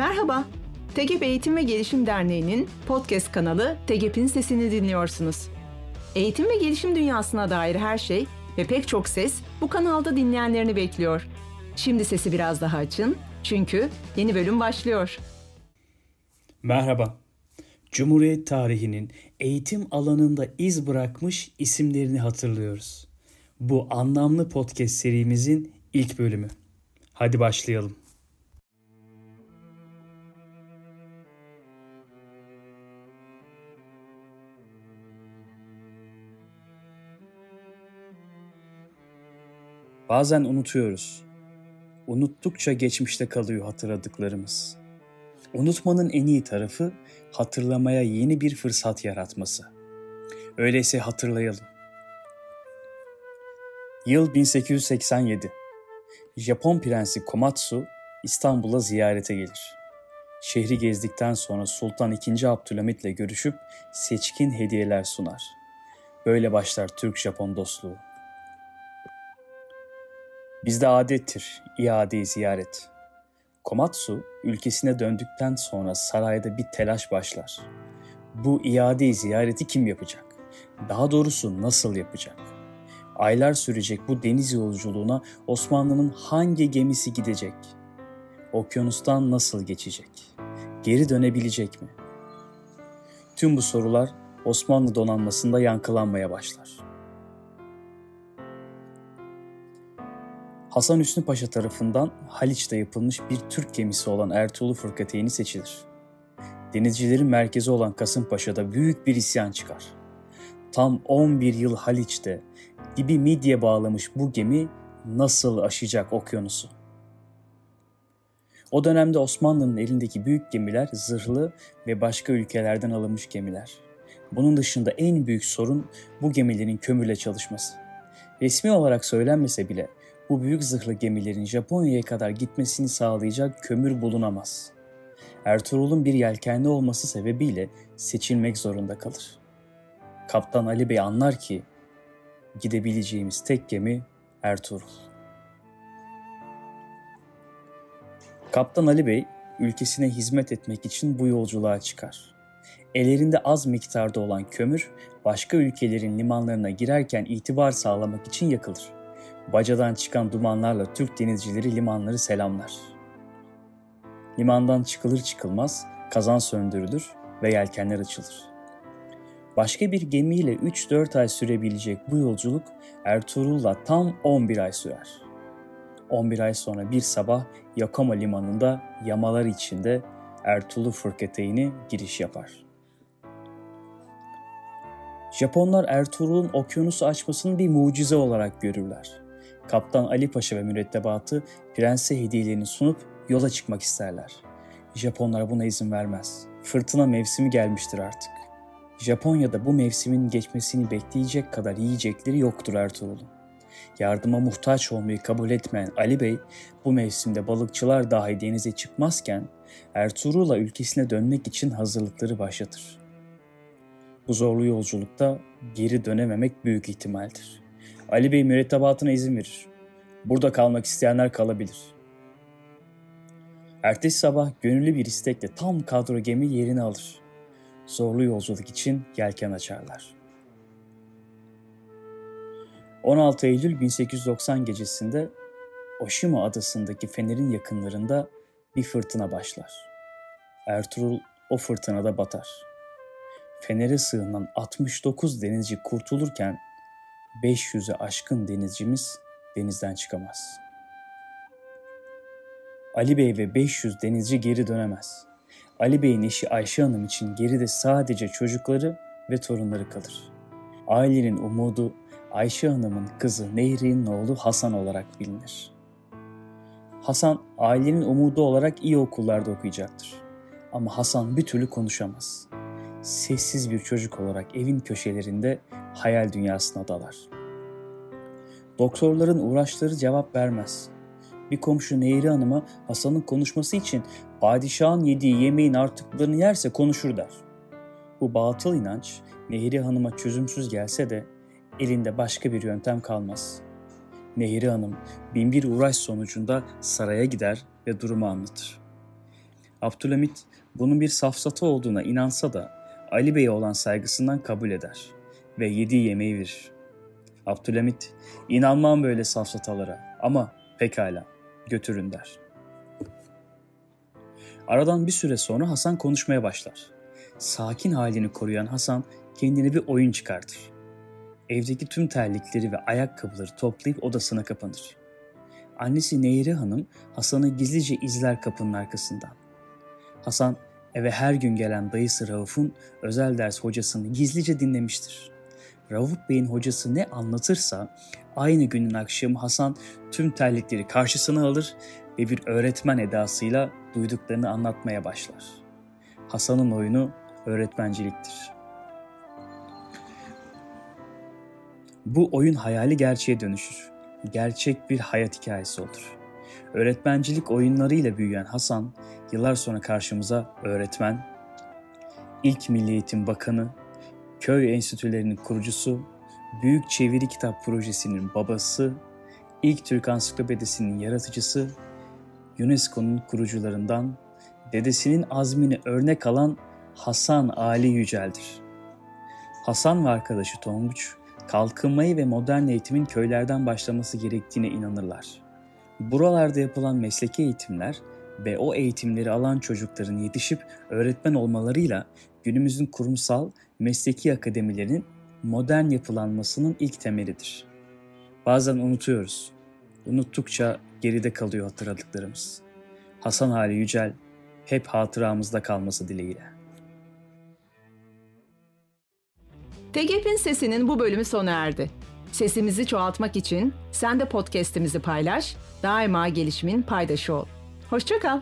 Merhaba, TEGEP Eğitim ve Gelişim Derneği'nin podcast kanalı TEGEP'in sesini dinliyorsunuz. Eğitim ve gelişim dünyasına dair her şey ve pek çok ses bu kanalda dinleyenlerini bekliyor. Şimdi sesi biraz daha açın çünkü yeni bölüm başlıyor. Merhaba. Cumhuriyet tarihinin eğitim alanında iz bırakmış isimlerini hatırlıyoruz. Bu anlamlı podcast serimizin ilk bölümü. Hadi başlayalım. Bazen unutuyoruz. Unuttukça geçmişte kalıyor hatırladıklarımız. Unutmanın en iyi tarafı hatırlamaya yeni bir fırsat yaratması. Öyleyse hatırlayalım. Yıl 1887. Japon prensi Komatsu İstanbul'a ziyarete gelir. Şehri gezdikten sonra Sultan II. Abdülhamit ile görüşüp seçkin hediyeler sunar. Böyle başlar Türk-Japon dostluğu. Bizde adettir iade ziyaret. Komatsu ülkesine döndükten sonra sarayda bir telaş başlar. Bu iade ziyareti kim yapacak? Daha doğrusu nasıl yapacak? Aylar sürecek bu deniz yolculuğuna Osmanlı'nın hangi gemisi gidecek? Okyanustan nasıl geçecek? Geri dönebilecek mi? Tüm bu sorular Osmanlı donanmasında yankılanmaya başlar. Hasan Hüsnü Paşa tarafından Haliç'te yapılmış bir Türk gemisi olan Ertuğrul Fırkateyni seçilir. Denizcilerin merkezi olan Kasımpaşa'da büyük bir isyan çıkar. Tam 11 yıl Haliç'te dibi midye bağlamış bu gemi nasıl aşacak okyanusu? O dönemde Osmanlı'nın elindeki büyük gemiler zırhlı ve başka ülkelerden alınmış gemiler. Bunun dışında en büyük sorun bu gemilerin kömürle çalışması. Resmi olarak söylenmese bile bu büyük zırhlı gemilerin Japonya'ya kadar gitmesini sağlayacak kömür bulunamaz. Ertuğrul'un bir yelkenli olması sebebiyle seçilmek zorunda kalır. Kaptan Ali Bey anlar ki gidebileceğimiz tek gemi Ertuğrul. Kaptan Ali Bey ülkesine hizmet etmek için bu yolculuğa çıkar. Ellerinde az miktarda olan kömür başka ülkelerin limanlarına girerken itibar sağlamak için yakılır. Bacadan çıkan dumanlarla Türk denizcileri limanları selamlar. Limandan çıkılır çıkılmaz kazan söndürülür ve yelkenler açılır. Başka bir gemiyle 3-4 ay sürebilecek bu yolculuk Ertuğrul'la tam 11 ay sürer. 11 ay sonra bir sabah Yakama limanında yamalar içinde Ertuğrul Fırkateyni giriş yapar. Japonlar Ertuğrul'un okyanusu açmasını bir mucize olarak görürler. Kaptan Ali Paşa ve mürettebatı prense hediyelerini sunup yola çıkmak isterler. Japonlar buna izin vermez. Fırtına mevsimi gelmiştir artık. Japonya'da bu mevsimin geçmesini bekleyecek kadar yiyecekleri yoktur Ertuğrul'un. Yardıma muhtaç olmayı kabul etmeyen Ali Bey bu mevsimde balıkçılar dahi denize çıkmazken Ertuğrul'a ülkesine dönmek için hazırlıkları başlatır. Bu zorlu yolculukta geri dönememek büyük ihtimaldir. Ali Bey mürettebatına izin verir. Burada kalmak isteyenler kalabilir. Ertesi sabah gönüllü bir istekle tam kadro gemi yerini alır. Zorlu yolculuk için yelken açarlar. 16 Eylül 1890 gecesinde Oshima adasındaki fenerin yakınlarında bir fırtına başlar. Ertuğrul o fırtınada batar. Fenere sığınan 69 denizci kurtulurken 500'e aşkın denizcimiz denizden çıkamaz. Ali Bey ve 500 denizci geri dönemez. Ali Bey'in eşi Ayşe Hanım için geride sadece çocukları ve torunları kalır. Ailenin umudu Ayşe Hanım'ın kızı Nehri'nin oğlu Hasan olarak bilinir. Hasan ailenin umudu olarak iyi okullarda okuyacaktır. Ama Hasan bir türlü konuşamaz. Sessiz bir çocuk olarak evin köşelerinde hayal dünyasına dalar. Doktorların uğraşları cevap vermez. Bir komşu Nehri Hanım'a Hasan'ın konuşması için padişahın yediği yemeğin artıklarını yerse konuşur der. Bu batıl inanç Nehri Hanım'a çözümsüz gelse de elinde başka bir yöntem kalmaz. Nehri Hanım binbir uğraş sonucunda saraya gider ve durumu anlatır. Abdülhamit bunun bir safsata olduğuna inansa da Ali Bey'e olan saygısından kabul eder ve yediği yemeği verir. Abdülhamit, inanmam böyle safsatalara ama pekala götürün der. Aradan bir süre sonra Hasan konuşmaya başlar. Sakin halini koruyan Hasan kendine bir oyun çıkartır. Evdeki tüm terlikleri ve ayakkabıları toplayıp odasına kapanır. Annesi Nehire Hanım Hasan'ı gizlice izler kapının arkasından. Hasan eve her gün gelen dayısı Rauf'un özel ders hocasını gizlice dinlemiştir. Rauf Bey'in hocası ne anlatırsa aynı günün akşamı Hasan tüm terlikleri karşısına alır ve bir öğretmen edasıyla duyduklarını anlatmaya başlar. Hasan'ın oyunu öğretmenciliktir. Bu oyun hayali gerçeğe dönüşür. Gerçek bir hayat hikayesi olur. Öğretmencilik oyunlarıyla büyüyen Hasan, yıllar sonra karşımıza öğretmen, ilk Milli Eğitim Bakanı, köy enstitülerinin kurucusu, Büyük Çeviri Kitap Projesi'nin babası, ilk Türk Ansiklopedisi'nin yaratıcısı, UNESCO'nun kurucularından, dedesinin azmini örnek alan Hasan Ali Yücel'dir. Hasan ve arkadaşı Tonguç, kalkınmayı ve modern eğitimin köylerden başlaması gerektiğine inanırlar. Buralarda yapılan mesleki eğitimler ve o eğitimleri alan çocukların yetişip öğretmen olmalarıyla günümüzün kurumsal mesleki akademilerin modern yapılanmasının ilk temelidir. Bazen unutuyoruz. Unuttukça geride kalıyor hatırladıklarımız. Hasan Ali Yücel hep hatıramızda kalması dileğiyle. TGP'in sesinin bu bölümü sona erdi. Sesimizi çoğaltmak için sen de podcast'imizi paylaş, daima gelişimin paydaşı ol. Hoşçakal.